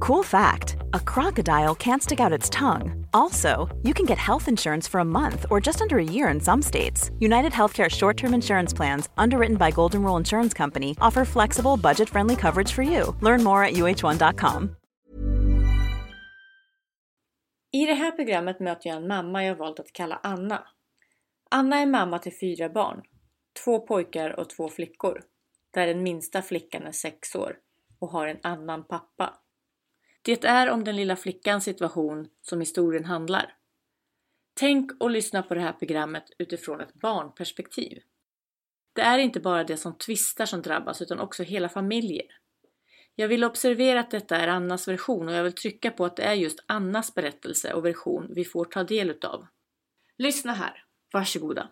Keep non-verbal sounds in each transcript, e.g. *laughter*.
Cool fact a crocodile can't stick out its tongue. Also, you can get health insurance for a month or just under a year in some states. United Healthcare short term insurance plans, underwritten by Golden Rule Insurance Company, offer flexible, budget friendly coverage for you. Learn more at uh1.com. I det här programmet möter jag en mamma jag valt att kalla Anna. Anna är mamma till fyra barn. Två pojkar och två flickor. Där den minsta flickan är sex år och har en annan pappa. Det är om den lilla flickans situation som historien handlar. Tänk och lyssna på det här programmet utifrån ett barnperspektiv. Det är inte bara det som tvistar som drabbas utan också hela familjer. Jag vill observera att detta är Annas version och jag vill trycka på att det är just Annas berättelse och version vi får ta del utav. Lyssna här, varsågoda!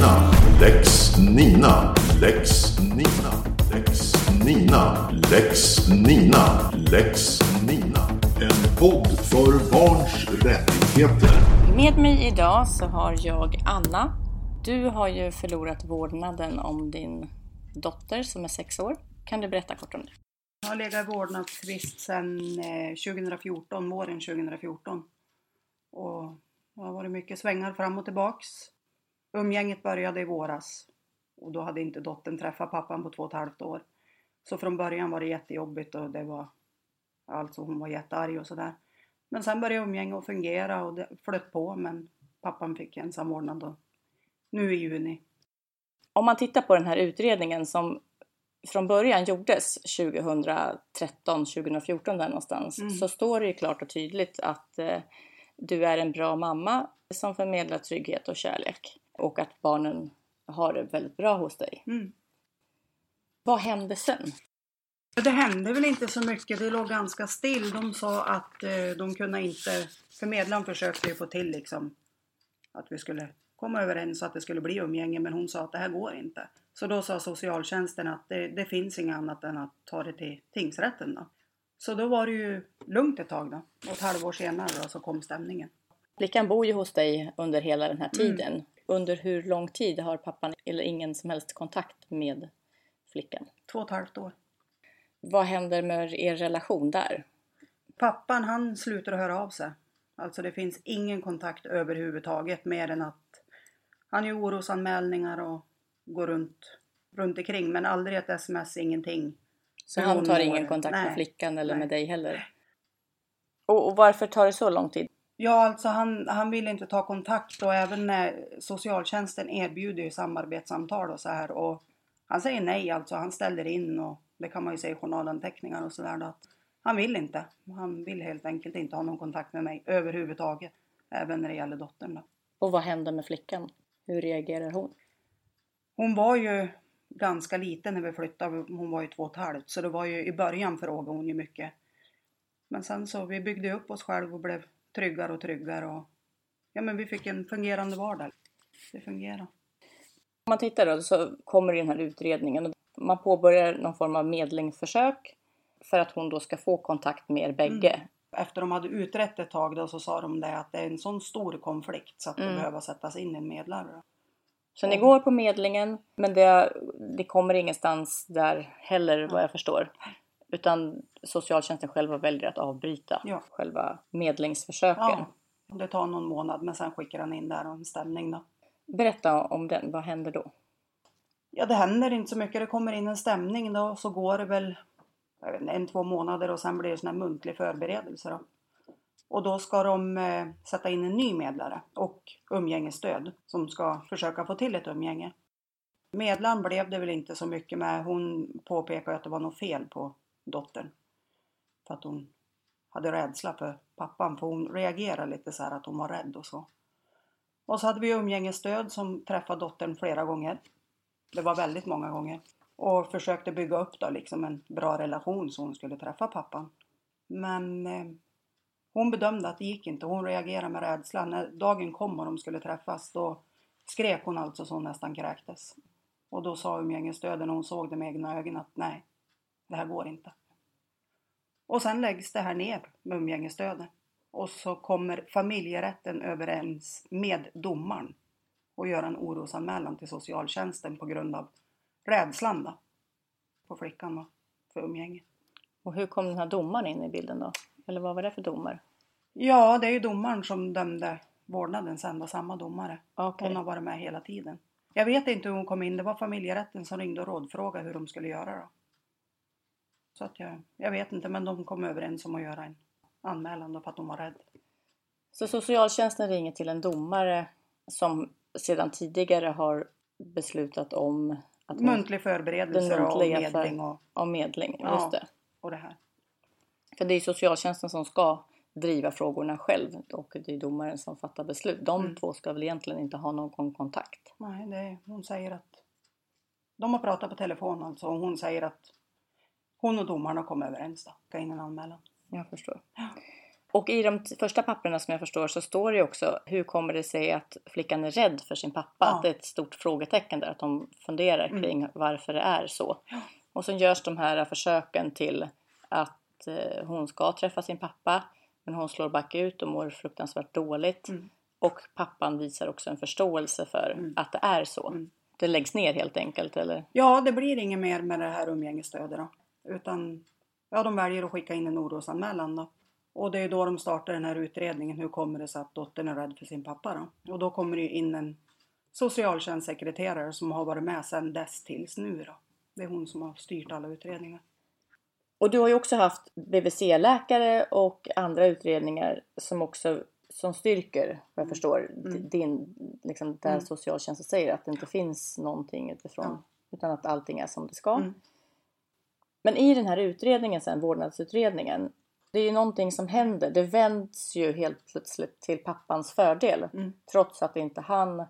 Nina, Lex Nina, Lex Nina, Lex Nina, Lex Nina, Lex Nina. En podd för barns rättigheter. Med mig idag så har jag Anna. Du har ju förlorat vårdnaden om din dotter som är sex år. Kan du berätta kort om det? Jag har legat i vårdnadstvist sedan eh, 2014, våren 2014. Och det har varit mycket svängar fram och tillbaks. Umgänget började i våras och då hade inte dottern träffat pappan på två och ett halvt år. Så från början var det jättejobbigt och det var alltså hon var jättearg och sådär. Men sen började umgänget att fungera och det flöt på men pappan fick ensam vårdnad nu i juni. Om man tittar på den här utredningen som från början gjordes 2013, 2014 där någonstans Mm. så står det ju klart och tydligt att eh, du är en bra mamma som förmedlar trygghet och kärlek och att barnen har det väldigt bra hos dig. Mm. Vad hände sen? Det hände väl inte så mycket, det låg ganska still. De sa att eh, de kunde inte, förmedlaren försökte ju få till liksom att vi skulle komma överens så att det skulle bli umgänge men hon sa att det här går inte. Så då sa socialtjänsten att det, det finns inget annat än att ta det till tingsrätten då. Så då var det ju lugnt ett tag då. Och ett halvår senare då så kom stämningen. Flickan bor ju hos dig under hela den här Mm. Under hur lång tid har pappan eller ingen som helst kontakt med flickan? Två och ett halvt år. Vad händer med er relation där? Pappan han slutar att höra av sig. Alltså det finns ingen kontakt överhuvudtaget mer än att han gör orosanmälningar och går runt, runt omkring men aldrig ett sms, ingenting. Så han tar ingen kontakt med Nej. flickan eller Nej. med dig heller? Och, och varför tar det så lång tid? Ja, alltså han, han vill inte ta kontakt och även när socialtjänsten erbjuder ju samarbetssamtal och så här och han säger nej alltså, han ställer in och det kan man ju se i journalanteckningar och sådär då att han vill inte. Han vill helt enkelt inte ha någon kontakt med mig överhuvudtaget. Även när det gäller dottern då. Och vad händer med flickan? Hur reagerar hon? Hon var ju ganska liten när vi flyttade, hon var ju två och ett halvt så det var ju i början frågade hon ju mycket. Men sen så, vi byggde upp oss själva och blev tryggare och tryggare och ja men vi fick en fungerande vardag. Det fungerar. Om man tittar då så kommer den här utredningen och man påbörjar någon form av medlingsförsök för att hon då ska få kontakt med er bägge. Efter de hade utrett ett tag då så sa de det att det är en sån stor konflikt så att det Mm. behöver sättas in en medlare. då. Så ni går på medlingen men det, det kommer ingenstans där heller vad jag förstår. Utan socialtjänsten själva väljer att avbryta Ja. själva medlingsförsöken. Ja, det tar någon månad men sen skickar han in där en stämning då. Berätta om den, vad händer då? Ja, det händer inte så mycket. Det kommer in en stämning då så går det väl inte, en, två månader och sen blir det sån här muntlig förberedelse då. Och då ska de eh, sätta in en ny medlare och umgängesstöd som ska försöka få till ett umgänge. Medlaren blev det väl inte så mycket med. Hon påpekade att det var något fel på dottern. För att hon hade rädsla för pappan. För hon reagerade lite så här att hon var rädd och så. Och så hade vi umgängesstöd som träffade dottern flera gånger. Det var väldigt många gånger. Och försökte bygga upp då liksom en bra relation så hon skulle träffa pappan. Men eh, hon bedömde att det gick inte. Hon reagerade med rädsla. När dagen kom och de skulle träffas då skrek hon alltså så hon nästan kräktes. Och då sa umgängesstöden när hon såg det med egna ögon att nej, det här går inte. Och sen läggs det här ner med umgängesstöden. Och så kommer familjerätten överens med domaren och gör en orosanmälan till socialtjänsten på grund av rädslan då, på flickan då, för umgänge. Och hur kom den här domaren in i bilden då? Eller vad var det för domare? Ja, det är ju domaren som dömde vårdnaden sen, var samma domare. Okej. Hon har varit med hela tiden. Jag vet inte hur hon kom in, det var familjerätten som ringde och rådfrågade hur de skulle göra då. Så att jag, jag vet inte, men de kom överens om att göra en anmälan för att de var rädda. Så socialtjänsten ringer till en domare som sedan tidigare har beslutat om att Muntlig förberedelse och medling och, om medling. Ja. Just det. och det här. För det är socialtjänsten som ska driva frågorna själv och det är domaren som fattar beslut. De Mm. två ska väl egentligen inte ha någon kontakt. Nej, det är, hon säger att de har pratat på telefon alltså och hon säger att hon och domarna kom överens då. Ska in en anmälan. Jag förstår. Och i de första papperna som jag förstår så står det också hur kommer det sig att flickan är rädd för sin pappa? Ja. Att det är ett stort frågetecken där, att de funderar Mm. kring varför det är så. Och så görs de här försöken till att eh, hon ska träffa sin pappa men hon slår bakut och mår fruktansvärt dåligt. Mm. Och pappan visar också en förståelse för Mm. att det är så. Mm. Det läggs ner helt enkelt eller? Ja, det blir inget mer med det här umgängesstödet då. Utan ja, de väljer att skicka in en orosanmälan då. Och det är då de startar den här utredningen. Hur kommer det sig att dottern är rädd för sin pappa då? Och då kommer det in en socialtjänstsekreterare som har varit med sedan dess tills nu då. Det är hon som har styrt alla utredningar. Och du har ju också haft BVC-läkare och andra utredningar som också som styrker, vad jag förstår, Mm. din, liksom, där Mm. socialtjänsten säger att det inte finns någonting utifrån, Ja. utan att allting är som det ska. Mm. Men i den här utredningen sen, vårdnadsutredningen, det är ju någonting som händer. Det vänds ju helt plötsligt till pappans fördel. Mm. Trots att inte han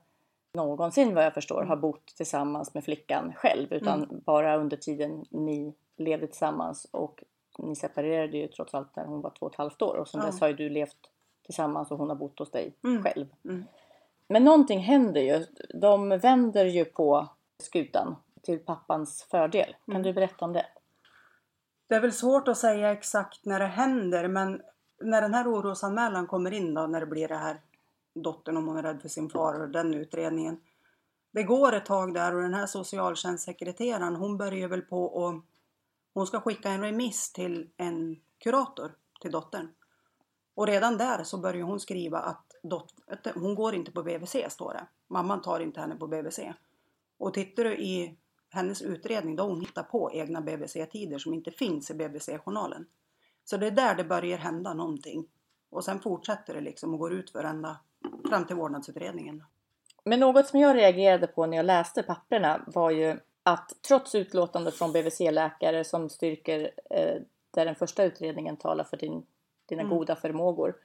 någonsin vad jag förstår har bott tillsammans med flickan själv. Utan Mm. bara under tiden ni levde tillsammans. Och ni separerade ju trots allt när hon var två och ett halvt år. Och sen Ja. dess har ju du levt tillsammans och hon har bott hos dig Mm. själv. Mm. Men någonting händer ju. De vänder ju på skutan till pappans fördel. Kan Mm. du berätta om det? Det är väl svårt att säga exakt när det händer men när den här orosanmälan kommer in då när det blir det här dottern om hon är rädd för sin far och den utredningen. Det går ett tag där och den här socialtjänstsekreteraren hon börjar väl på och hon ska skicka en remiss till en kurator till dottern. Och redan där så börjar hon skriva att dot, hon går inte på BVC står det. Mamman tar inte henne på BVC. Och tittar du i hennes utredning då hon hittat på egna BVC-tider som inte finns i BVC-journalen. Så det är där det börjar hända någonting. Och sen fortsätter det liksom och går ut för ända fram till vårdnadsutredningen. Men något som jag reagerade på när jag läste papperna var ju att trots utlåtande från BVC-läkare som styrker eh, där den första utredningen talar för din, dina Mm. goda förmågor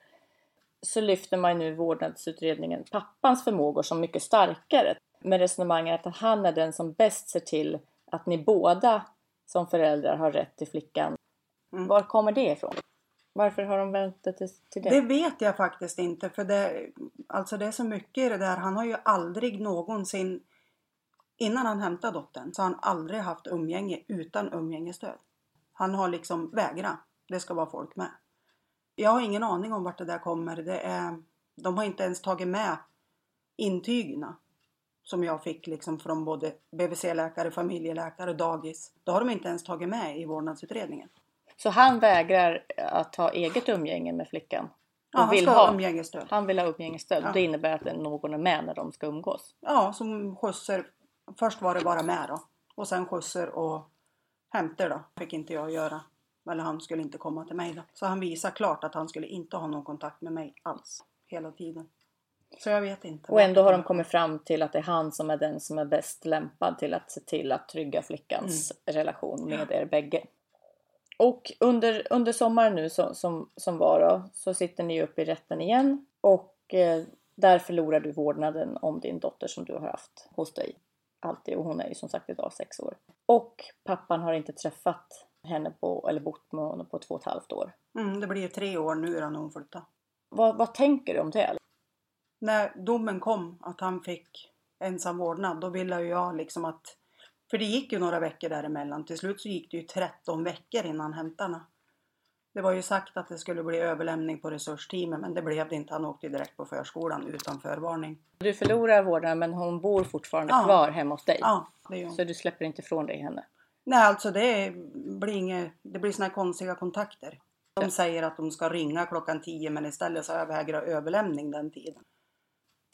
så lyfter man nu vårdnadsutredningen pappans förmågor som mycket starkare med resonemanget att han är den som bäst ser till att ni båda som föräldrar har rätt till flickan. Mm. Var kommer det ifrån? Varför har de vänt det till, till det? Det vet jag faktiskt inte för det, alltså det är så mycket i det där. Han har ju aldrig någonsin innan han hämtade dottern så har han aldrig haft umgänge utan umgängesstöd. Han har liksom vägrat. Det ska vara folk med. Jag har ingen aning om vart det där kommer. Det är, de har inte ens tagit med intygerna som jag fick liksom från både BVC-läkare, familjeläkare, dagis. Det har de inte ens tagit med i vårdnadsutredningen. Så han vägrar att ha eget umgänge med flickan? Ja, han vill ha umgängesstöd. Han vill ha umgängesstöd. Ja. Det innebär att någon är med när de ska umgås. Ja, som skjutsar. Först var det bara med då. Och sen skjutsar och hämtar då. Fick inte jag göra. Eller han skulle inte komma till mig då. Så han visar klart att han skulle inte ha någon kontakt med mig alls. Hela tiden. Så jag vet inte. Och ändå har de kommit fram till att det är han som är den som är bäst lämpad till att se till att trygga flickans relation med er bägge. Och under, under sommaren nu som, som, som var då, så sitter ni upp i rätten igen. Och eh, Där förlorar du vårdnaden om din dotter som du har haft hos dig alltid och hon är ju som sagt idag sex år. Och pappan har inte träffat henne på, eller bott med honom på två och ett halvt år. Mm, det blir ju tre år nu när hon flyttade. Vad, vad tänker du om det? När domen kom att han fick ensam vårdnad då ville ju jag liksom att för det gick ju några veckor däremellan. Till slut så gick det ju 13 veckor innan hämtarna. Det var ju sagt att det skulle bli överlämning på resursteamet men det blev det inte. Han åkte direkt på förskolan utan förvarning. Du förlorar vårdnaden men hon bor fortfarande Ja. kvar hemma hos dig. Ja, det gör hon. Så du släpper inte ifrån dig henne. Nej, alltså det blir inget, det blir såna här konstiga kontakter. De säger att de ska ringa klockan 10 men istället så överväger överlämning den tiden.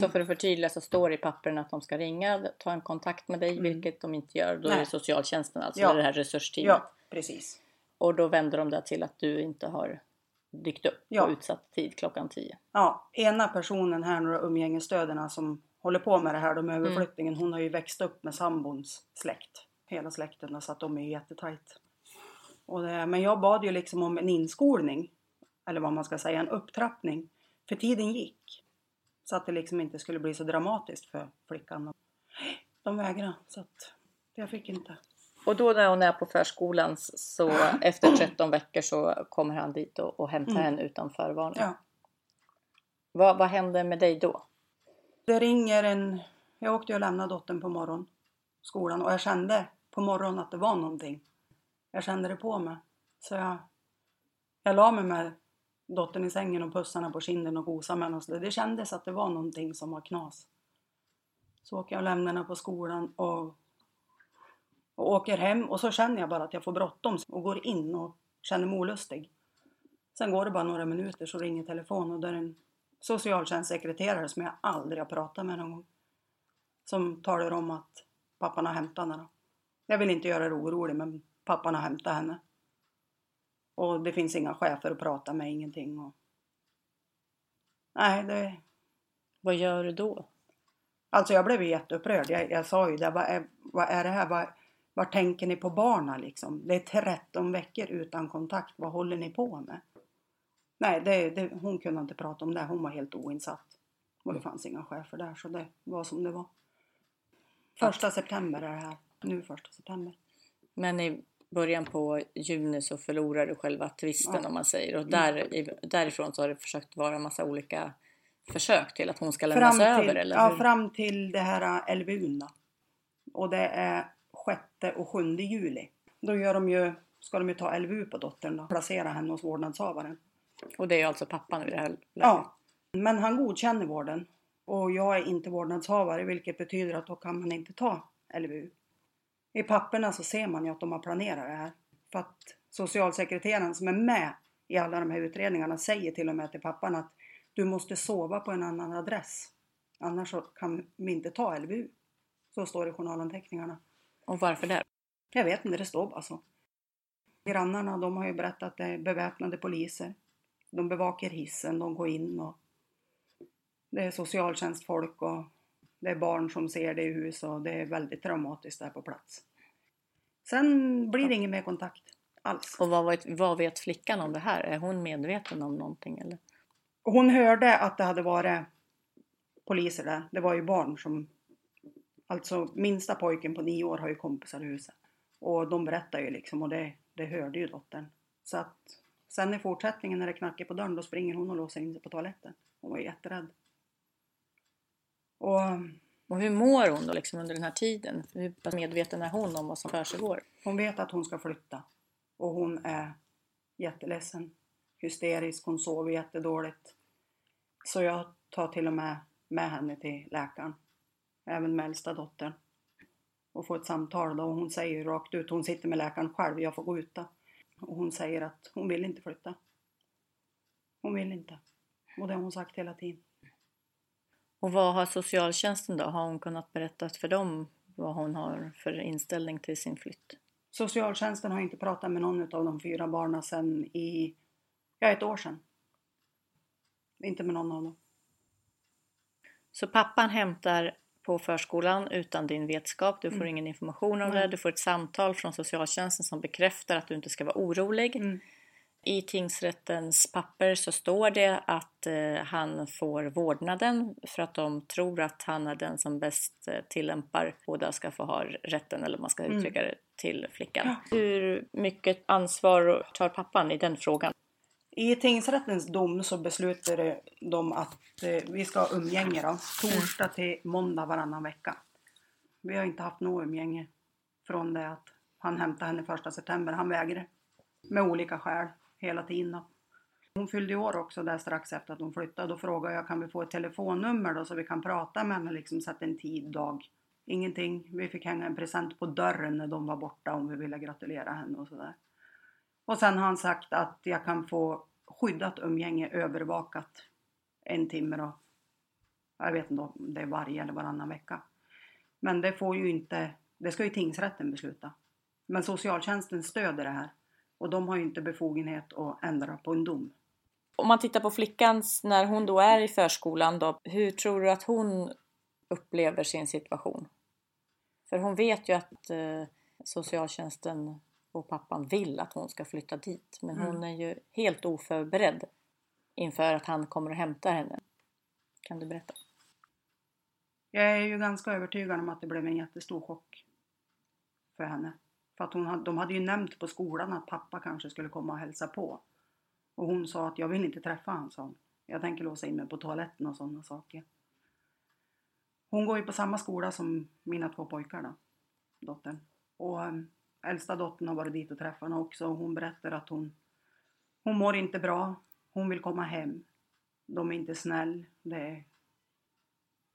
Så för att förtydliga så står det i pappren att de ska ringa, ta en kontakt med dig, Mm. vilket de inte gör. Då är Nej. det socialtjänsten alltså, Ja. det här resursteamet. Ja, precis. Och då vänder de det till att du inte har dykt upp Ja. på utsatt tid klockan 10. Ja, ena personen här då, umgängesstöderna som håller på med det här, de överflyttningen, hon har ju växt upp med sambons släkt. Hela släkten, så att de är jättetajt. Och det, men jag bad ju liksom om en inskolning, eller vad man ska säga, en upptrappning. För tiden gick. Så att det liksom inte skulle bli så dramatiskt för flickan. De vägrade, så att jag fick inte. Och då när hon är på förskolan så *clears throat* efter 13 veckor så kommer han dit och, och hämtar Mm. henne utan förvarning. Ja. Vad, vad händer med dig då? Det ringer en... Jag åkte och lämnade dottern på morgon, skolan och jag kände på morgonen att det var någonting. Jag kände det på mig. Så jag, jag la mig med dottern i sängen och pussade henne på kinden och gosade med henne. Det kändes att det var någonting som var knas. Så åker jag och lämnar henne på skolan och, och åker hem och så känner jag bara att jag får bråttom och går in och känner mig olustig. Sen går det bara några minuter så ringer telefonen och då är det en socialtjänstsekreterare som jag aldrig har pratat med någon gång. Som talar om att pappan har hämtat henne. Jag vill inte göra dig orolig men pappan har hämtat henne. Och det finns inga chefer att prata med, ingenting. Och... Nej, det... Vad gör du då? Alltså jag blev jätteupprörd. Jag, jag sa ju det, vad är, vad är det här? Vad, vad tänker ni på barnen liksom? Det är 13 veckor utan kontakt. Vad håller ni på med? Nej, det, det, hon kunde inte prata om det. Hon var helt oinsatt. Och det fanns inga chefer där så det var som det var. Första september är det här. Nu första september. Men i början på juni så förlorar du själva tvisten Ja. Mm. om man säger. Och där, i- därifrån så har det försökt vara massa olika försök till att hon ska lämnas Fram över till, eller ja, hur? fram till det här LVU då. Och det är 6 och 7 juli. Då gör de ju, ska de ju ta LVU på dottern då. Placera henne hos vårdnadshavaren. Och det är alltså pappan i det här läget. Ja, men han godkänner vården. Och jag är inte vårdnadshavare vilket betyder att då kan man inte ta LVU. I papperna så ser man ju att de har planerat det här. För att socialsekreteraren som är med i alla de här utredningarna säger till och med till pappan att du måste sova på en annan adress. Annars så kan vi inte ta LVU. Så står det i journalanteckningarna. Och varför det? Jag vet inte, det står bara så. Grannarna de har ju berättat att det är beväpnade poliser. De bevakar hissen, de går in och det är socialtjänstfolk och det är barn som ser det i hus och det är väldigt traumatiskt där på plats. Sen blir det ingen mer kontakt alls. Och vad vet, vad vet flickan om det här? Är hon medveten om någonting eller? Hon hörde att det hade varit poliser där. Det var ju barn som... Alltså minsta pojken på nio år har ju kompisar i huset. Och de berättar ju liksom och det, det hörde ju dottern. Så att sen i fortsättningen när det knackar på dörren då springer hon och låser in sig på toaletten. Hon var jätterädd. Och Och hur mår hon då liksom under den här tiden? Hur pass medveten är hon om vad som försiggår? hon vet att hon ska flytta. Och hon är jätteledsen. Hysterisk, hon sover jättedåligt. Så jag tar till och med med henne till läkaren. Även med äldsta dottern. Och får ett samtal då och hon säger rakt ut, hon sitter med läkaren själv, jag får gå ut då. Och hon säger att hon vill inte flytta. Hon vill inte. Och det har hon sagt hela tiden. Och vad har socialtjänsten då? Har hon kunnat berätta för dem vad hon har för inställning till sin flytt? Socialtjänsten har inte pratat med någon av de fyra barnen sedan i, ja ett år sedan. Inte med någon av dem. Så pappan hämtar på förskolan utan din vetskap. Du får Mm. ingen information om Nej. det. Du får ett samtal från socialtjänsten som bekräftar att du inte ska vara orolig. Mm. I tingsrättens papper så står det att eh, han får vårdnaden för att de tror att han är den som bäst eh, tillämpar båda ska få ha rätten, eller man ska Mm. uttrycka det, till flickan. Hur mycket ansvar tar pappan i den frågan? I tingsrättens dom så beslutade de att eh, vi ska ha umgänge då, torsdag till måndag varannan vecka. Vi har inte haft något umgänge från det att han hämtade henne första september. Han vägrade. Med olika skäl hela tiden då. Hon fyllde år också där strax efter att hon flyttade. Då frågade jag kan vi få ett telefonnummer då så vi kan prata med henne liksom sätta en tid, dag. Ingenting. Vi fick hänga en present på dörren när de var borta om vi ville gratulera henne och sådär. Och sen har han sagt att jag kan få skyddat umgänge övervakat en timme då. Jag vet inte om det är varje eller varannan vecka. Men det får ju inte, det ska ju tingsrätten besluta. Men socialtjänsten stöder det här. Och de har ju inte befogenhet att ändra på en dom. Om man tittar på flickans, när hon då är i förskolan då, hur tror du att hon upplever sin situation? För hon vet ju att eh, socialtjänsten och pappan vill att hon ska flytta dit. Men hon Mm. är ju helt oförberedd inför att han kommer och hämtar henne. Kan du berätta? Jag är ju ganska övertygad om att det blev en jättestor chock för henne. För att hon de hade ju nämnt på skolan att pappa kanske skulle komma och hälsa på. Och hon sa att jag vill inte träffa honom, sa hon. Jag tänker låsa in mig på toaletten och sådana saker. Hon går ju på samma skola som mina två pojkar då, dottern. Och ehm, äldsta dottern har varit dit och träffat henne också och hon berättar att hon, hon mår inte bra. Hon vill komma hem. De är inte snäll. Det är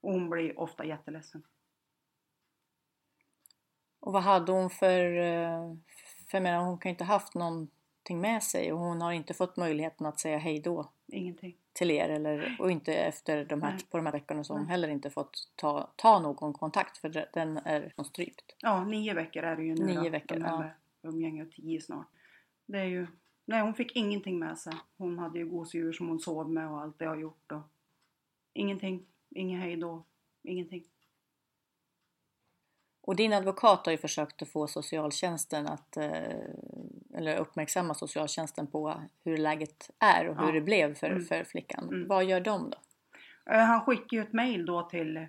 och hon blir ofta jätteledsen. Och vad hade hon för... eh, För jag menar, hon kan ju inte haft någonting med sig och hon har inte fått möjligheten att säga hej då Ingenting. till er eller, och inte efter de här, Nej. på de här veckorna har hon heller inte fått ta, ta någon kontakt för den är strypt. Ja, nio veckor är det ju nu Nio då, veckor, ja. umgänge och tio snart. Det är ju... Nej, hon fick ingenting med sig. Hon hade ju gosedjur som hon sov med och allt det har gjort och... Ingenting. Ingen hej då. Ingenting. Och din advokat har ju försökt att få socialtjänsten att eh, eller uppmärksamma socialtjänsten på hur läget är och hur Ja. det blev för, Mm. för flickan. Mm. Vad gör de då? Eh, Han skickade ju ett mejl då till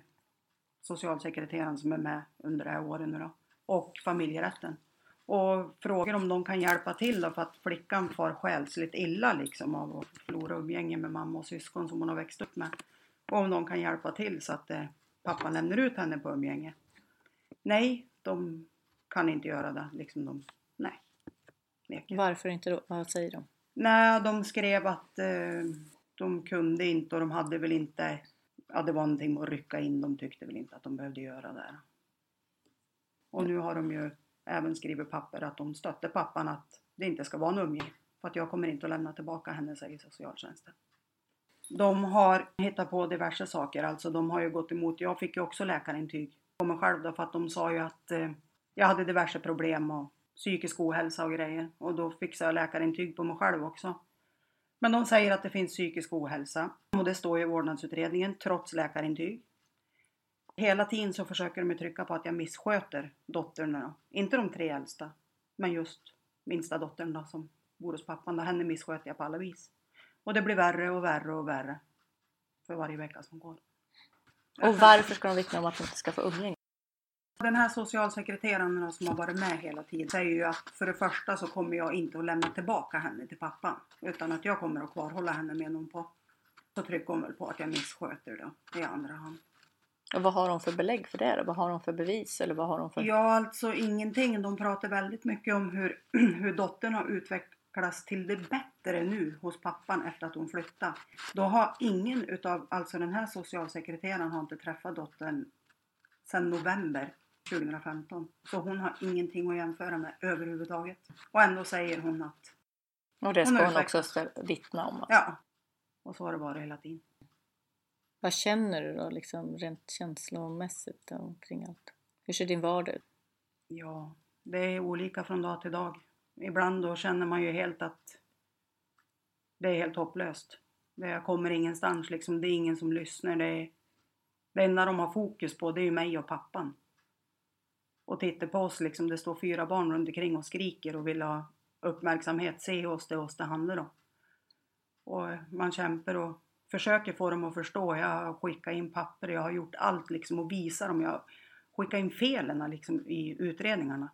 socialsekreteraren som är med under det här året nu då. Och familjerätten. Och frågar om de kan hjälpa till då för att flickan far själsligt illa liksom av att förlora umgänge med mamma och syskon som hon har växt upp med. Och om de kan hjälpa till så att eh, pappan lämnar ut henne på umgänge. Nej, de kan inte göra det. Liksom de, nej. Varför inte då? Vad säger de? Nej, de skrev att eh, de kunde inte och de hade väl inte... Ja, det var någonting med att rycka in. De tyckte väl inte att de behövde göra det. Och nu har de ju även skrivit papper att de stötte pappan att det inte ska vara en umgänge. För att jag kommer inte att lämna tillbaka henne, säger socialtjänsten. De har hittat på diverse saker. Alltså de har ju gått emot. Jag fick ju också läkarintyg på mig själv då för att de sa ju att eh, jag hade diverse problem och psykisk ohälsa och grejer. Och då fixade jag läkarintyg på mig själv också. Men de säger att det finns psykisk ohälsa. Och det står ju i vårdnadsutredningen trots läkarintyg. Hela tiden så försöker de ju trycka på att jag missköter dottern. då. Inte de tre äldsta. Men just minsta dottern då som bor hos pappan. Då. Henne missköter jag på alla vis. Och det blir värre och värre och värre. För varje vecka som går. Och varför ska de vittna om att de inte ska få umgänge? Den här socialsekreteraren som har varit med hela tiden säger ju att för det första så kommer jag inte att lämna tillbaka henne till pappan. Utan att jag kommer att kvarhålla henne med någon på. Så trycker hon väl på att jag missköter då i andra hand. Och vad har de för belägg för det då? Vad har de för bevis? Eller vad har de för... Ja, alltså ingenting. De pratar väldigt mycket om hur, *clears throat* hur dottern har utvecklats till det bättre nu hos pappan efter att hon flyttade. Då har ingen utav, alltså den här socialsekreteraren har inte träffat dottern sedan november 2015. Så hon har ingenting att jämföra med överhuvudtaget. Och ändå säger hon att, Och det Hon ska har hon också vittna om. Alltså. ja. Och så har det varit hela tiden. Vad känner du då liksom rent känslomässigt omkring allt? Hur ser din vardag ut? Ja, det är olika från dag till dag. Ibland då känner man ju helt att det är helt hopplöst. Jag kommer ingenstans liksom. Det är ingen som lyssnar. Det, är, det enda de har fokus på det är ju mig och pappan. Och tittar på oss liksom. Det står fyra barn runt omkring och skriker och vill ha uppmärksamhet, se oss, det är oss det handlar om. Och man kämpar och försöker få dem att förstå. Jag har skickat in papper, jag har gjort allt liksom och visar dem. Jag skickar in felen liksom i utredningarna.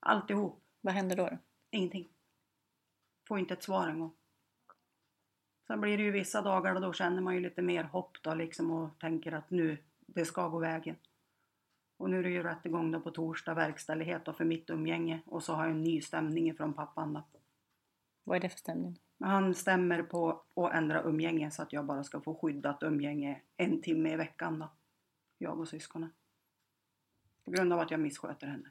Alltihop. Vad händer då? då? Ingenting. Får inte ett svar en gång. Sen blir det ju vissa dagar och då känner man ju lite mer hopp då liksom och tänker att nu, det ska gå vägen. Och nu är det ju rättegång då på torsdag, verkställighet då för mitt umgänge och så har jag en ny stämning från pappan då. Vad är det för stämning? Han stämmer på att ändra umgänge så att jag bara ska få skyddat umgänge en timme i veckan då. Jag och syskonen. På grund av att jag missköter henne.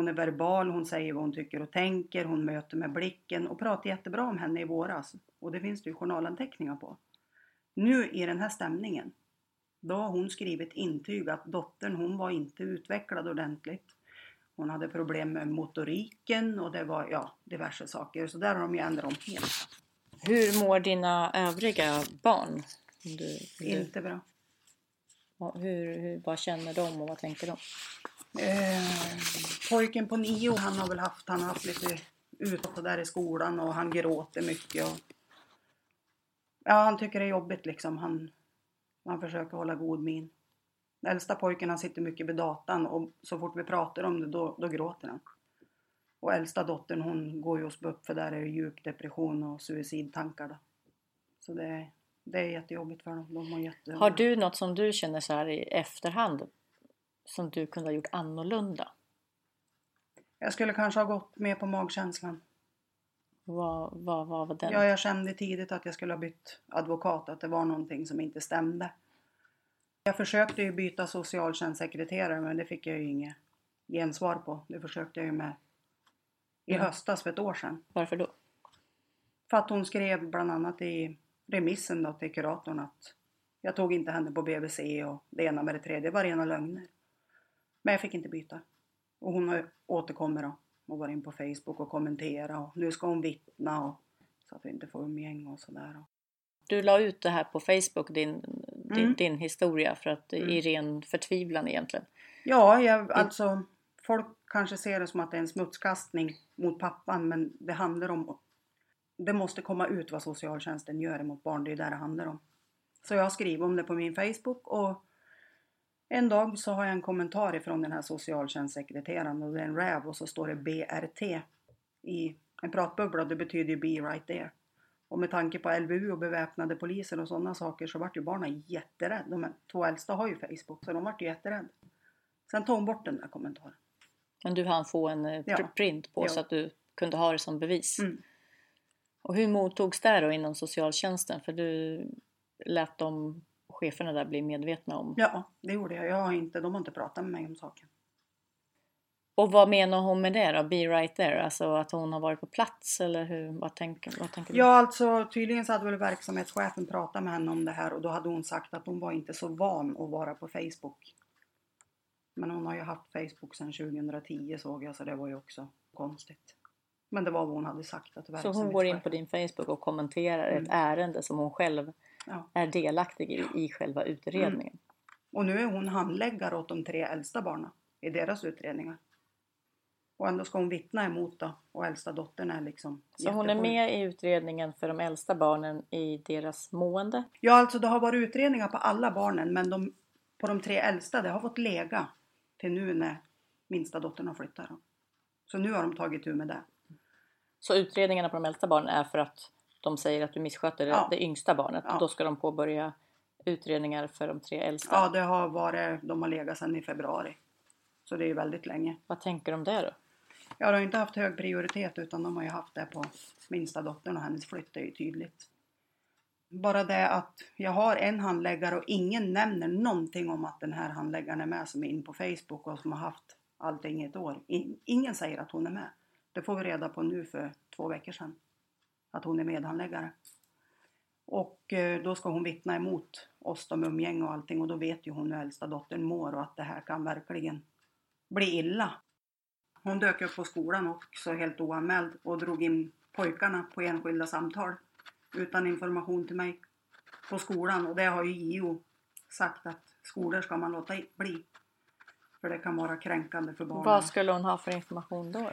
Hon är verbal, hon säger vad hon tycker och tänker, hon möter med blicken och pratar jättebra om henne i våras. Och det finns det ju journalanteckningar på. Nu i den här stämningen, då har hon skrivit intyg att dottern hon var inte utvecklad ordentligt. Hon hade problem med motoriken och det var ja, diverse saker. Så där har de ju ändrat om helt. Hur mår dina övriga barn? Du, du, Inte bra. Hur, hur, vad känner de och vad tänker de? Eh, pojken på nio, han har väl haft, han har haft lite utåt där i skolan och han gråter mycket. Och, ja, han tycker det är jobbigt liksom. Han, han försöker hålla god min. Den äldsta pojken han sitter mycket vid datan och så fort vi pratar om det då, då gråter han. Och äldsta dottern hon går ju hos BUP för där är det djup depression och suicidtankar då. Så det, det är jättejobbigt för dem. De har, jätte... Har du något som du känner så här i efterhand som du kunde ha gjort annorlunda? Jag skulle kanske ha gått med på magkänslan. Vad, vad, vad var den? Ja, jag kände tidigt att jag skulle ha bytt advokat, att det var någonting som inte stämde. Jag försökte ju byta socialtjänstsekreterare men det fick jag ju inget gensvar på. Det försökte jag ju med i Mm. höstas för ett år sedan. Varför då? För att hon skrev bland annat i remissen då till kuratorn att jag tog inte henne på BVC och det ena med det tredje var rena lögner. Men jag fick inte byta. Och hon har återkommit då och varit in på Facebook och kommenterat och nu ska hon vittna och så att vi inte får umgänge och sådär. Du la ut det här på Facebook, din, din, Mm. din historia, för att i Mm. ren förtvivlan egentligen. Ja, jag, alltså folk kanske ser det som att det är en smutskastning mot pappan men det handlar om det måste komma ut vad socialtjänsten gör mot barn, det är där det handlar om. Så jag skriver om det på min Facebook och en dag så har jag en kommentar ifrån den här socialtjänstsekreteraren och det är en räv och så står det BRT i en pratbubbla, det betyder ju be right there. Och med tanke på LVU och beväpnade poliser och sådana saker så vart ju barnen jätterädda. De två äldsta har ju Facebook så de vart ju jätterädda. Sen tog hon bort den där kommentaren. Men du hann få en eh, Ja. pr- print på Ja. så att du kunde ha det som bevis. Mm. Och hur mottogs det då inom socialtjänsten? För du lät de cheferna där bli medvetna om. Ja, det gjorde jag. jag har inte, de har inte pratat med mig om saken. Och vad menar hon med det då? Be right there? Alltså att hon har varit på plats eller hur? Vad tänker, vad tänker du? Ja, alltså tydligen så hade väl verksamhetschefen pratat med henne om det här och då hade hon sagt att hon var inte så van att vara på Facebook. Men hon har ju haft Facebook sedan 2010 såg jag så det var ju också konstigt. Men det var vad hon hade sagt. Att Så hon går in på din Facebook och kommenterar ett Mm. ärende som hon själv Ja. är delaktig i, i själva utredningen. Mm. Och nu är hon handläggare åt de tre äldsta barnen i deras utredningar. Och ändå ska hon vittna emot då och äldsta dottern är liksom Så hon är med i utredningen för de äldsta barnen i deras mående. Ja, alltså det har varit utredningar på alla barnen men de, på de tre äldsta det har fått lega till nu när minsta dottern har flyttat. Då. Så nu har de tagit tur med det. Så utredningarna på de äldsta barnen är för att de säger att du missköter det, Ja. det yngsta barnet. Ja. Då ska de påbörja utredningar för de tre äldsta. Ja, det har varit, de har legat sedan i februari. Så det är ju väldigt länge. Vad tänker om det då? Jag har inte haft hög prioritet utan de har ju haft det på minsta dottern och hennes flytt är ju tydligt. Bara det att jag har en handläggare och ingen nämner någonting om att den här handläggaren är med som är in på Facebook och som har haft allting i ett år. In, ingen säger att hon är med. Det får vi reda på nu för två veckor sedan. Att hon är medhandläggare. Och eh, då ska hon vittna emot oss om umgänge och allting och då vet ju hon hur äldsta dottern mår och att det här kan verkligen bli illa. Hon dök upp på skolan också helt oanmäld och drog in pojkarna på enskilda samtal utan information till mig på skolan och det har ju JO sagt att skolor ska man låta bli. För det kan vara kränkande för barnen. Vad skulle hon ha för information då?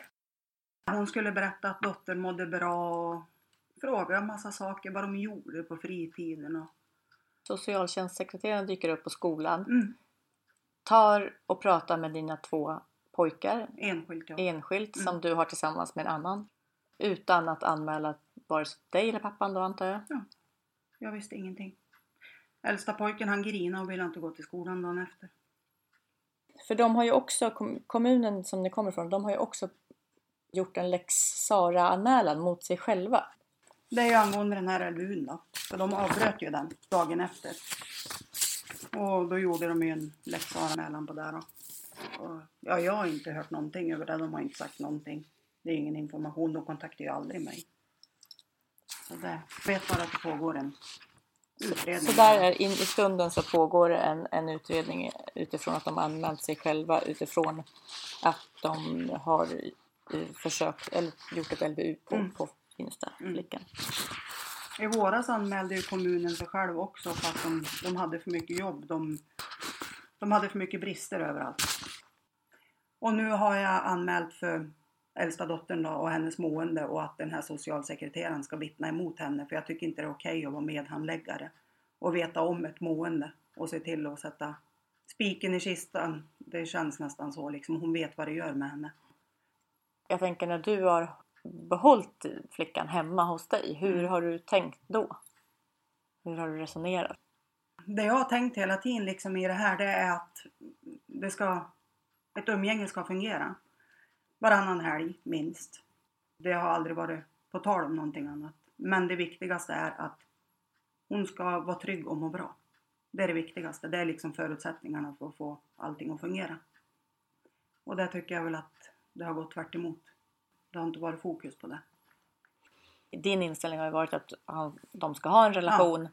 Hon skulle berätta att dottern mådde bra och fråga en massa saker vad de gjorde på fritiden. Och... Socialtjänstsekreteraren dyker upp på skolan, Mm, tar och pratar med dina två pojkar enskilt ja. enskilt Mm. som du har tillsammans med en annan. Utan att anmäla vare sig dig eller pappan då antar jag. Jag visste ingenting. Äldsta pojken han grinade och ville inte gå till skolan dagen efter. För de har ju också, kom- kommunen som ni kommer ifrån, de har ju också gjort en lex Sara-anmälan mot sig själva. Det är ju angående den här LVUn då. För de avbröt ju den dagen efter. Och då gjorde de ju en lex anmälan på det då. Och, ja, jag har inte hört någonting över det. De har inte sagt någonting. Det är ingen information. De kontaktar ju aldrig mig. Så det, jag vet bara att det pågår en utredning. Så där är in, i stunden så pågår det en, en utredning utifrån att de anmält sig själva utifrån att de har eh, försökt eller gjort ett LVU på, Mm. på yngsta flickan. I våras anmälde ju kommunen sig själv också för att de, de hade för mycket jobb. De, de hade för mycket brister överallt. Och nu har jag anmält för äldsta dottern då och hennes mående och att den här socialsekreteraren ska vittna emot henne. För jag tycker inte det är okej att vara medhandläggare och veta om ett mående och se till att sätta spiken i kistan. Det känns nästan så liksom. Hon vet vad det gör med henne. Jag tänker när du har behållit flickan hemma hos dig, hur Mm. har du tänkt då? Hur har du resonerat? det jag har tänkt hela tiden liksom i det här det är att det ska, ett umgänge ska fungera. Varannan helg minst. Det har aldrig varit på tal om någonting annat. Men det viktigaste är att hon ska vara trygg och må bra. Det är det viktigaste. Det är liksom förutsättningarna för att få allting att fungera. Och där tycker jag väl att det har gått tvärt emot. Det har inte varit fokus på det. Din inställning har ju varit att han, de ska ha en relation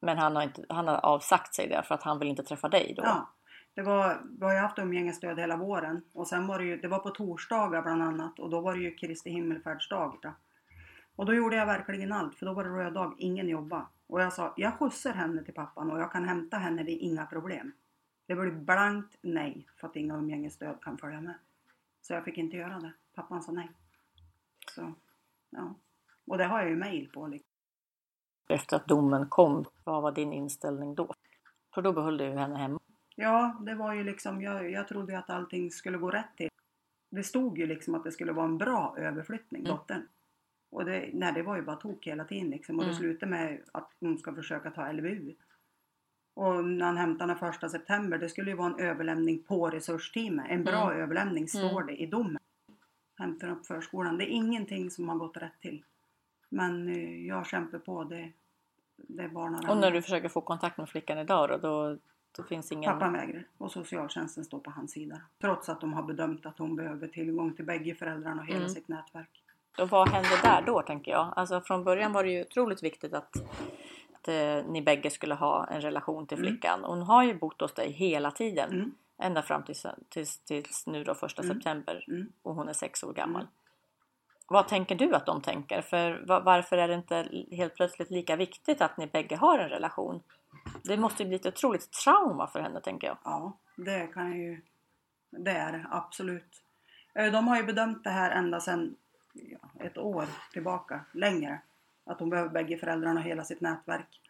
men han har, inte, han har avsagt sig det för att han vill inte träffa dig då. Ja, det var, vi har ju haft umgängesstöd hela våren och sen var det ju, det var på torsdagar bland annat och då var det ju Kristi himmelfärdsdag. Då. Och då gjorde jag verkligen allt för då var det röd dag, ingen jobba. Och jag sa, jag skjutsar henne till pappan och jag kan hämta henne, det är inga problem. Det blev blankt nej för att inga umgängesstöd kan följa med. Så jag fick inte göra det. Pappan sa nej. Så, ja. Och det har jag ju mail på. Liksom. Efter att domen kom, vad var din inställning då? För då behöll du ju henne hemma. Ja, det var ju liksom, jag, jag trodde att allting skulle gå rätt till. Det stod ju liksom att det skulle vara en bra överflyttning, Mm. dottern. Och det, nej, det var ju bara tok hela tiden liksom. Och det Mm. slutade med att hon ska försöka ta LVU. Och när han hämtade henne första september, det skulle ju vara en överlämning på resursteamet. En bra Mm. överlämning står Mm. det i domen. Hämtar upp förskolan. Det är ingenting som har gått rätt till. Men eh, jag kämpar på. Det, det är barnen Och när du försöker få kontakt med flickan idag då, då Det finns ingen... Pappan vägrar och socialtjänsten står på hans sida. Trots att de har bedömt att hon behöver tillgång till bägge föräldrarna och hela Mm. sitt nätverk. Och vad hände där då tänker jag? Alltså från början var det ju otroligt viktigt att, att eh, ni bägge skulle ha en relation till flickan. Hon har ju bott hos dig hela tiden. Mm. Ända fram tills, tills, tills nu då första september. Mm. Och hon är sex år gammal. Vad tänker du att de tänker? För va- varför är det inte helt plötsligt lika viktigt att ni bägge har en relation? Det måste ju bli ett otroligt trauma för henne tänker jag. Ja, det kan ju... Det är det, absolut. Eh, De har ju bedömt det här ända sedan ja, ett år tillbaka, längre. Att hon behöver bägge föräldrarna och hela sitt nätverk.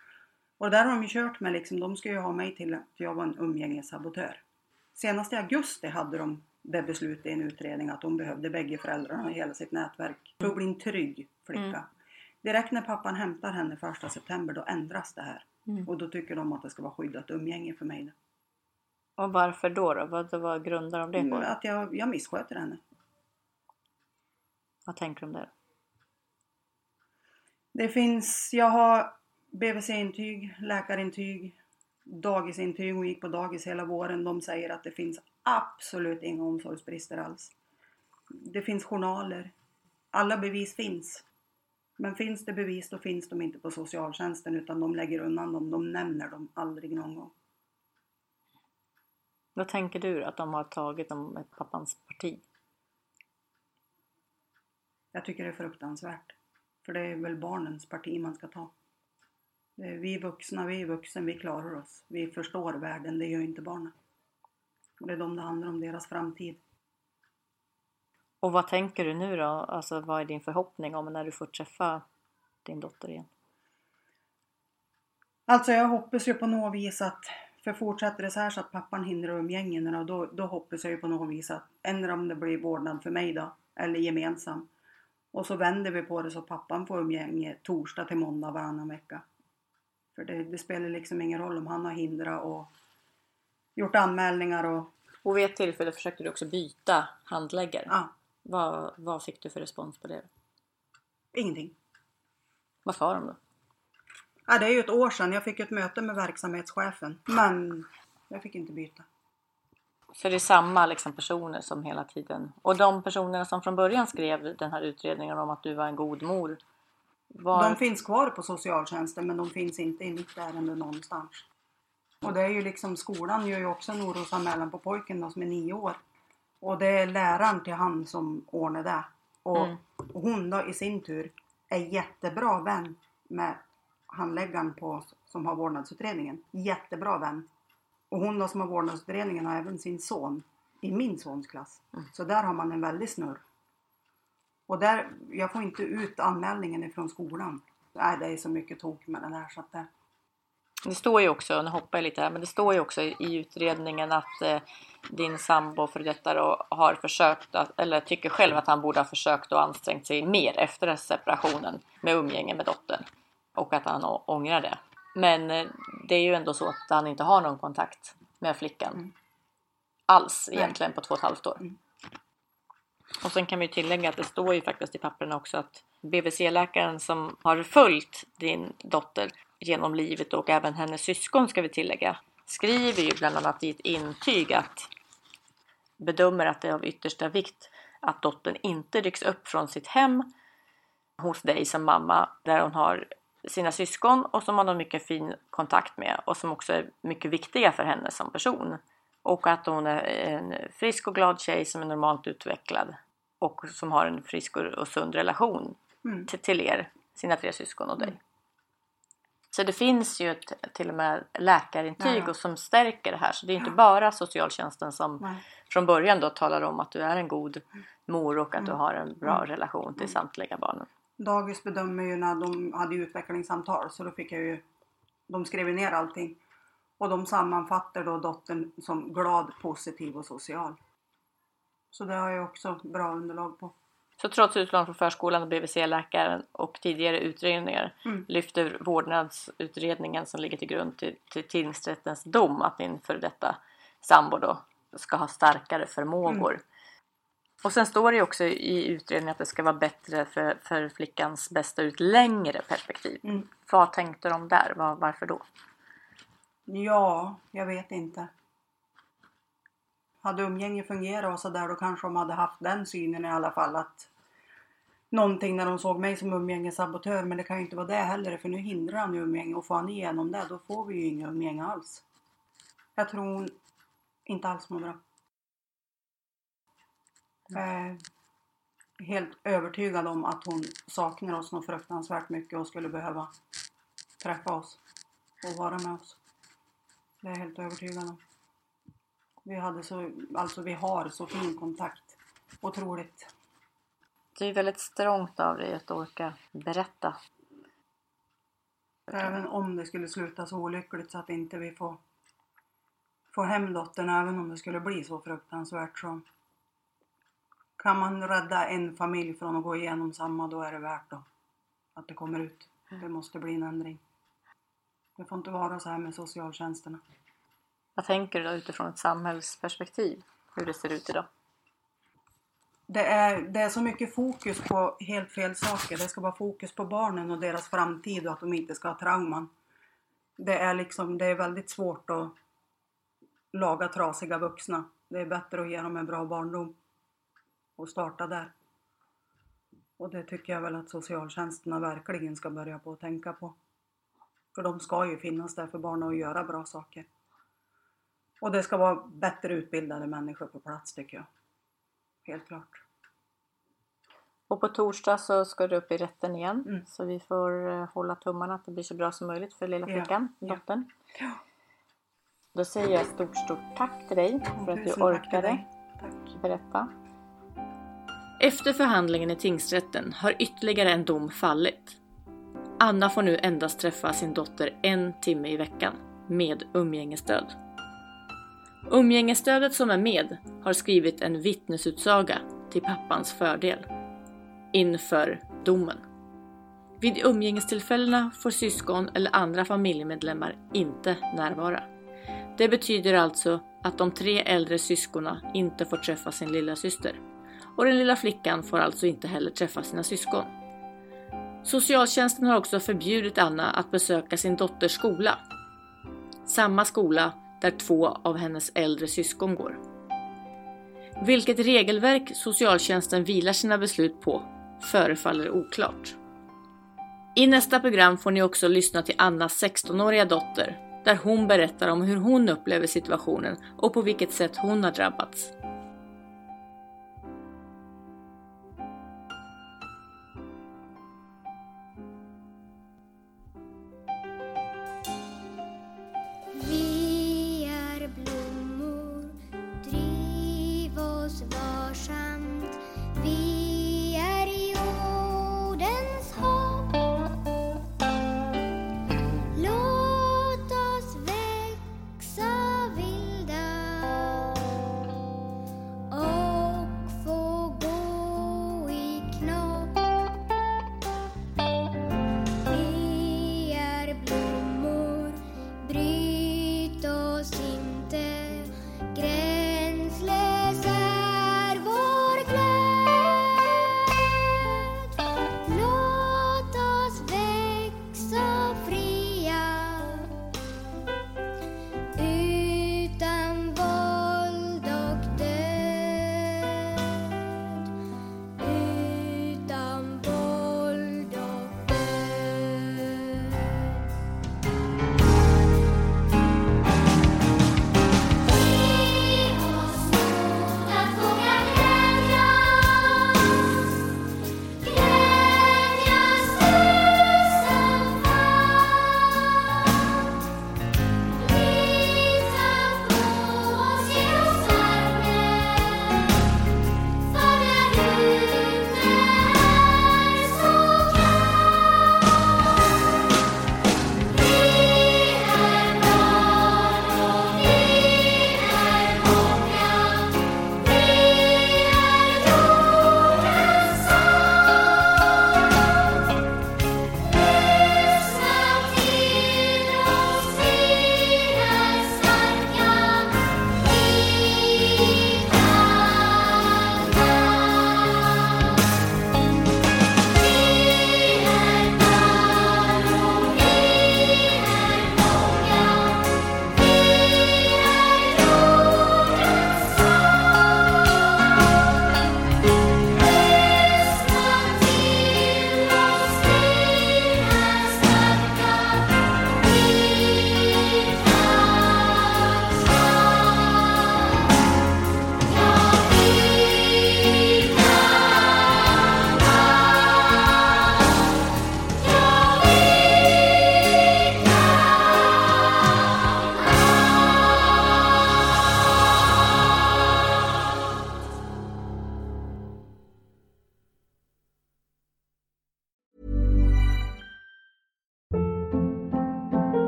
Och där har de ju kört med liksom, de ska ju ha mig till att jag var en umgängessabotör. Senast i augusti hade de det beslutet i en utredning att hon behövde bägge föräldrarna och hela sitt nätverk för att bli en trygg flicka. Mm. Direkt när pappan hämtar henne första september då ändras det här. Mm. Och då tycker de att det ska vara skyddat umgänge för mig. Och varför då? då? Vad, vad grundar de det på? Mm, Att jag, jag missköter henne. Vad tänker du om det? Det finns, jag har BVC-intyg, läkarintyg, dagisintyg. Hon gick på dagis hela våren. De säger att det finns absolut inga omsorgsbrister alls. Det finns journaler. Alla bevis finns. Men finns det bevis då finns de inte på socialtjänsten utan de lägger undan dem. De nämner dem aldrig någon gång. Vad tänker du att de har tagit om ett pappans parti? Jag tycker det är fruktansvärt. För det är väl barnens parti man ska ta. Är vi vuxna, vi är vuxen, vi klarar oss. Vi förstår världen, det gör inte barnen. Och det är de det handlar om, deras framtid. Och vad tänker du nu då? Alltså vad är din förhoppning om när du får träffa din dotter igen? Alltså jag hoppas ju på något vis att, för fortsätter det så här så att pappan hindrar umgängena då, då hoppas jag ju på något vis att, ändrar om det blir vårdnad för mig då, eller gemensam. Och så vänder vi på det så pappan får umgänge torsdag till måndag varannan vecka. För det, det spelar liksom ingen roll om han har hindrat och gjort anmälningar och Och vid ett tillfälle försökte du också byta handläggare. ja, Vad, vad fick du för respons på det? ingenting. Vad sa de då? Ja, det är ju ett år sedan. Jag fick ett möte med verksamhetschefen. Men jag fick inte byta. Så det är samma liksom, personer som hela tiden... Och de personerna som från början skrev den här utredningen om att du var en god mor. Var... De finns kvar på socialtjänsten men de finns inte i mitt ärende någonstans. Och det är ju liksom, skolan gör ju också en orosanmälan på pojken då, som är nio år. Och det är läraren till han som ordnar det. Och, Mm. hon då i sin tur är jättebra vän med handläggaren på, som har vårdnadsutredningen. Jättebra vän. Och hon då som har vårdnadsutredningen har även sin son i min sons klass. Så där har man en väldig snurr. Och där, jag får inte ut anmälningen ifrån skolan. Nej, det är så mycket tok med den här så att det... Det står ju också, nu hoppar jag lite här, men det står ju också i utredningen att eh, din sambo för detta då har försökt, att, eller tycker själv att han borde ha försökt och ansträngt sig mer efter separationen med umgänge med dottern. Och att han ångrar det. Men eh, det är ju ändå så att han inte har någon kontakt med flickan. Mm. Alls Nej. egentligen på två och ett halvt år. Mm. Och sen kan vi tillägga att det står ju faktiskt i papperna också att BVC-läkaren som har följt din dotter genom livet och även hennes syskon ska vi tillägga skriver ju bland annat i ett intyg att bedömer att det är av yttersta vikt att dottern inte rycks upp från sitt hem hos dig som mamma där hon har sina syskon och som hon har mycket fin kontakt med och som också är mycket viktiga för henne som person. Och att hon är en frisk och glad tjej som är normalt utvecklad och som har en frisk och sund relation Mm. till, till er, sina tre syskon och dig. Så det finns ju ett, till och med läkarintyg Ja, ja. och som stärker det här. Så det är inte bara socialtjänsten som Nej. från början då talar om att du är en god mor och att du Mm. har en bra relation till samtliga barnen. Dagis bedömer ju när de hade utvecklingssamtal så då fick jag ju... De skrev ner allting. Och de sammanfattar då dottern som glad, positiv och social. Så det har jag också bra underlag på. Så trots utlån från förskolan och BVC-läkaren och tidigare utredningar Mm. lyfter vårdnadsutredningen som ligger till grund till, till tingsrättens dom att din före detta sambo då ska ha starkare förmågor. Mm. Och sen står det ju också i utredningen att det ska vara bättre för, för flickans bästa ur ett längre perspektiv. Mm. Vad tänkte de där? Var, varför då? Ja, jag vet inte. Hade umgänge fungerat och så där då kanske de hade haft den synen i alla fall att någonting när de såg mig som umgängessabotör men det kan ju inte vara det heller för nu hindrar han ju umgänge och får han igenom det då får vi ju inget umgänge alls. Jag tror inte alls mår bra. Jag är helt övertygad om att hon saknar oss något fruktansvärt mycket och skulle behöva träffa oss och vara med oss. Det är jag helt övertygad om. Vi hade så, alltså vi har så fin kontakt. Otroligt. Det är väldigt strångt av dig att orka berätta. Även om det skulle sluta så olyckligt så att inte vi får, får hem dottern, även om det skulle bli så fruktansvärt så kan man rädda en familj från att gå igenom samma, då är det värt då. Att det kommer ut. Det måste bli en ändring. Det får inte vara så här med socialtjänsterna. Vad tänker du då utifrån ett samhällsperspektiv? Hur det ser ut idag? Det är, det är så mycket fokus på helt fel saker. Det ska vara fokus på barnen och deras framtid och att de inte ska ha trauman. Det är liksom, det är väldigt svårt att laga trasiga vuxna. Det är bättre att ge dem en bra barndom och starta där. Och det tycker jag väl att socialtjänsterna verkligen ska börja på att tänka på. För de ska ju finnas där för barnen och göra bra saker. Och det ska vara bättre utbildade människor på plats tycker jag. Helt klart. Och på torsdag så ska du upp i rätten igen. Mm. Så vi får eh, hålla tummarna att det blir så bra som möjligt för lilla flickan, ja. dottern. Ja. Då säger jag stort, stort tack till dig för att du orkade. Tack. berätta. Efter förhandlingen i tingsrätten har ytterligare en dom fallit. Anna får nu endast träffa sin dotter en timme i veckan med umgängesstöd. Umgängesstödet som är med har skrivit en vittnesutsaga till pappans fördel inför domen. Vid umgängestillfällena får syskon eller andra familjemedlemmar inte närvara. Det betyder alltså att de tre äldre syskonen inte får träffa sin lilla syster. Och den lilla flickan får alltså inte heller träffa sina syskon. Socialtjänsten har också förbjudit Anna att besöka sin dotters skola. Samma skola där två av hennes äldre syskon går. Vilket regelverk socialtjänsten vilar sina beslut på förefaller oklart. I nästa program får ni också lyssna till Annas 16-åriga dotter där hon berättar om hur hon upplever situationen och på vilket sätt hon har drabbats.